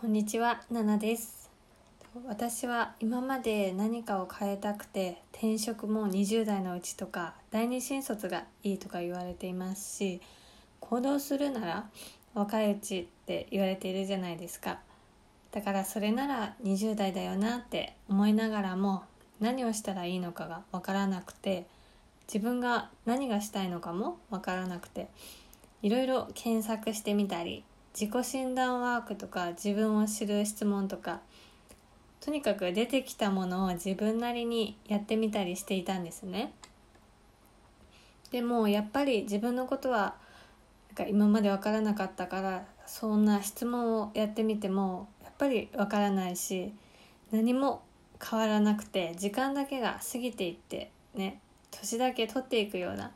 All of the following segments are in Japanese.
こんにちは、ナナです。私は今まで何かを変えたくて転職も20代のうちとか第二新卒がいいとか言われていますし行動するなら若いうちって言われているじゃないですかだからそれなら20代だよなって思いながらも何をしたらいいのかが分からなくて自分が何がしたいのかも分からなくていろいろ検索してみたり自己診断ワークとか自分を知る質問とかとにかく出てきたものを自分なりにやってみたりしていたんですね。でもやっぱり自分のことはなんか今まで分からなかったからそんな質問をやってみてもやっぱり分からないし何も変わらなくて時間だけが過ぎていってね年だけ取っていくような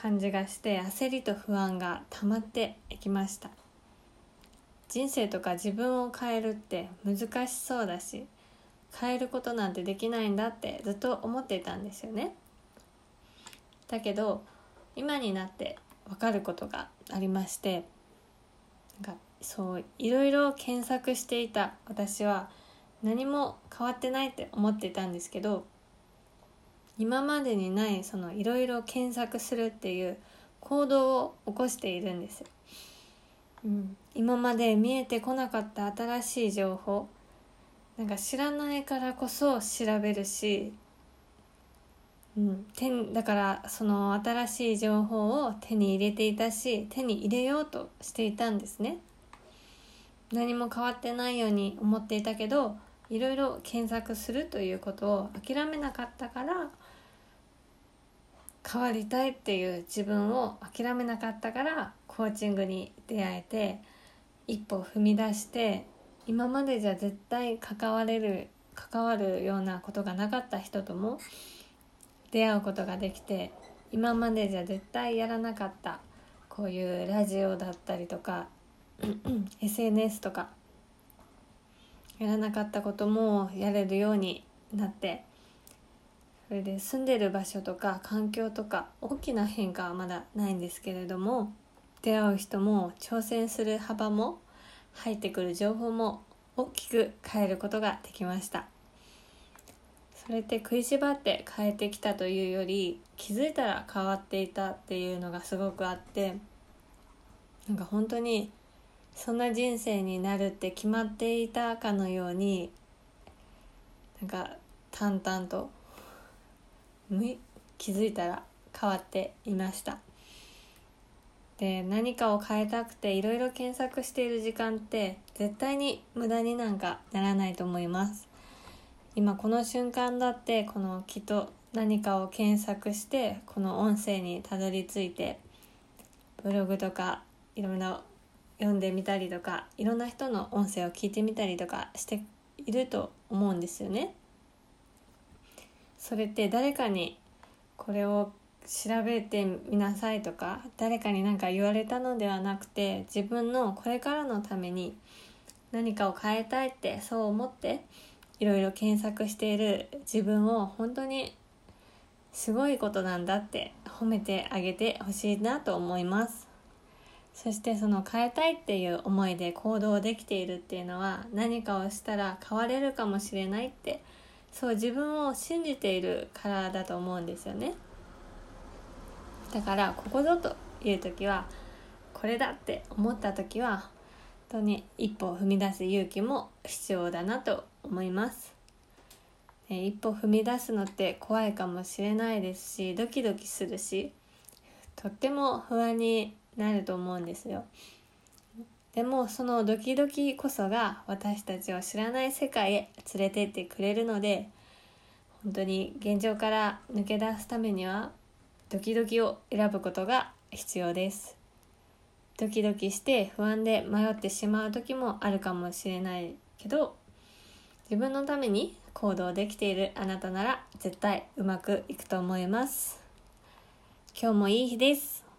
感じがして焦りと不安が溜まっていきました。人生とか自分を変えるって難しそうだし変えることなんてできないんだってずっと思っていたんですよね。だけど今になって分かることがありましてなんかそういろいろ検索していた。私は何も変わってないって思っていたんですけど今までにないそのいろいろ検索するっていう行動を起こしているんです、うん、今まで見えてこなかった新しい情報。なんか知らないからこそ調べるし、うん、手だからその新しい情報を手に入れていたし手に入れようとしていたんですね。何も変わってないように思っていたけどいろいろ検索するということを諦めなかったから変わりたいっていう自分を諦めなかったからコーチングに出会えて一歩踏み出して今までじゃ絶対関われる関わるようなことがなかった人とも出会うことができて今までじゃ絶対やらなかったこういうラジオだったりとか SNS とかやらなかったこともやれるようになってそれで住んでる場所とか環境とか大きな変化はまだないんですけれども出会う人も挑戦する幅も入ってくる情報も大きく変えることができました。それって食いしばって変えてきたというより気づいたら変わっていたっていうのがすごくあってなんか本当にそんな人生になるって決まっていたかのようになんか淡々と気づいたら変わっていました。で何かを変えたくていろいろ検索している時間って絶対に無駄になんかならないと思います今この瞬間だってこのきっと何かを検索してこの音声にたどり着いてブログとかいろんな読んでみたりとかいろんな人の音声を聞いてみたりとかしていると思うんですよね。それって誰かにこれを調べてみなさいとか誰かに何か言われたのではなくて自分のこれからのために何かを変えたいってそう思っていろいろ検索している自分を本当にすごいことなんだって褒めてあげてほしいなと思います。そしてその変えたいっていう思いで行動できているっていうのは何かをしたら変われるかもしれないってそう自分を信じているからだと思うんですよねだからここぞという時はこれだって思った時は本当に一歩踏み出す勇気も必要だなと思います。一歩踏み出すのって怖いかもしれないですしドキドキするしとっても不安になると思うんですよ。でもそのドキドキこそが私たちを知らない世界へ連れてってくれるので本当に現状から抜け出すためにはドキドキを選ぶことが必要です。ドキドキして不安で迷ってしまう時もあるかもしれないけど自分のために行動できているあなたなら絶対うまくいくと思います。今日もいい日です。